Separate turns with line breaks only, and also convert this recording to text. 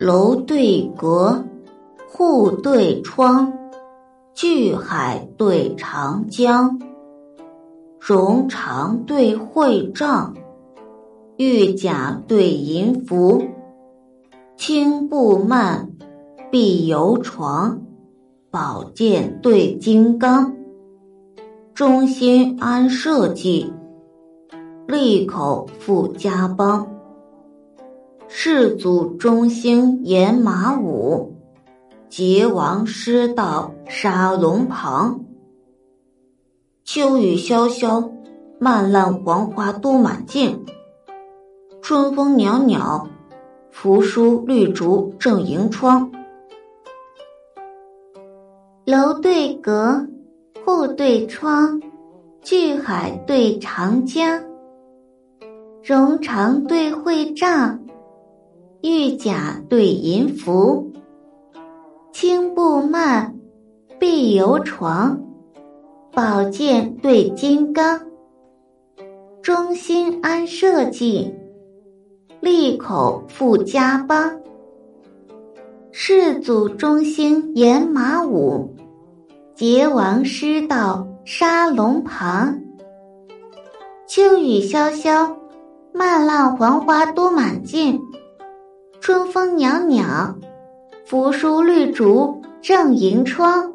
楼对阁，户对窗，巨海对长江，荣长对会帐，玉甲对银符，轻布幔，碧油床，宝剑对金刚，忠心安社稷，利口富家邦。世祖中兴沿马武，桀王失道杀龙庞。秋雨潇潇，漫烂黄花都满径。春风袅袅，扶疏绿竹正迎窗。
楼对阁，户对窗，巨海对长江，绒长对会帐。玉甲对银符，青布幔，碧油床，宝剑对金刚，忠心安社稷，利口富家邦。世祖中兴沿马武，桀王失道杀龙庞。秋雨潇潇，漫浪黄花多满径。春风袅袅，扶疏绿竹正迎窗。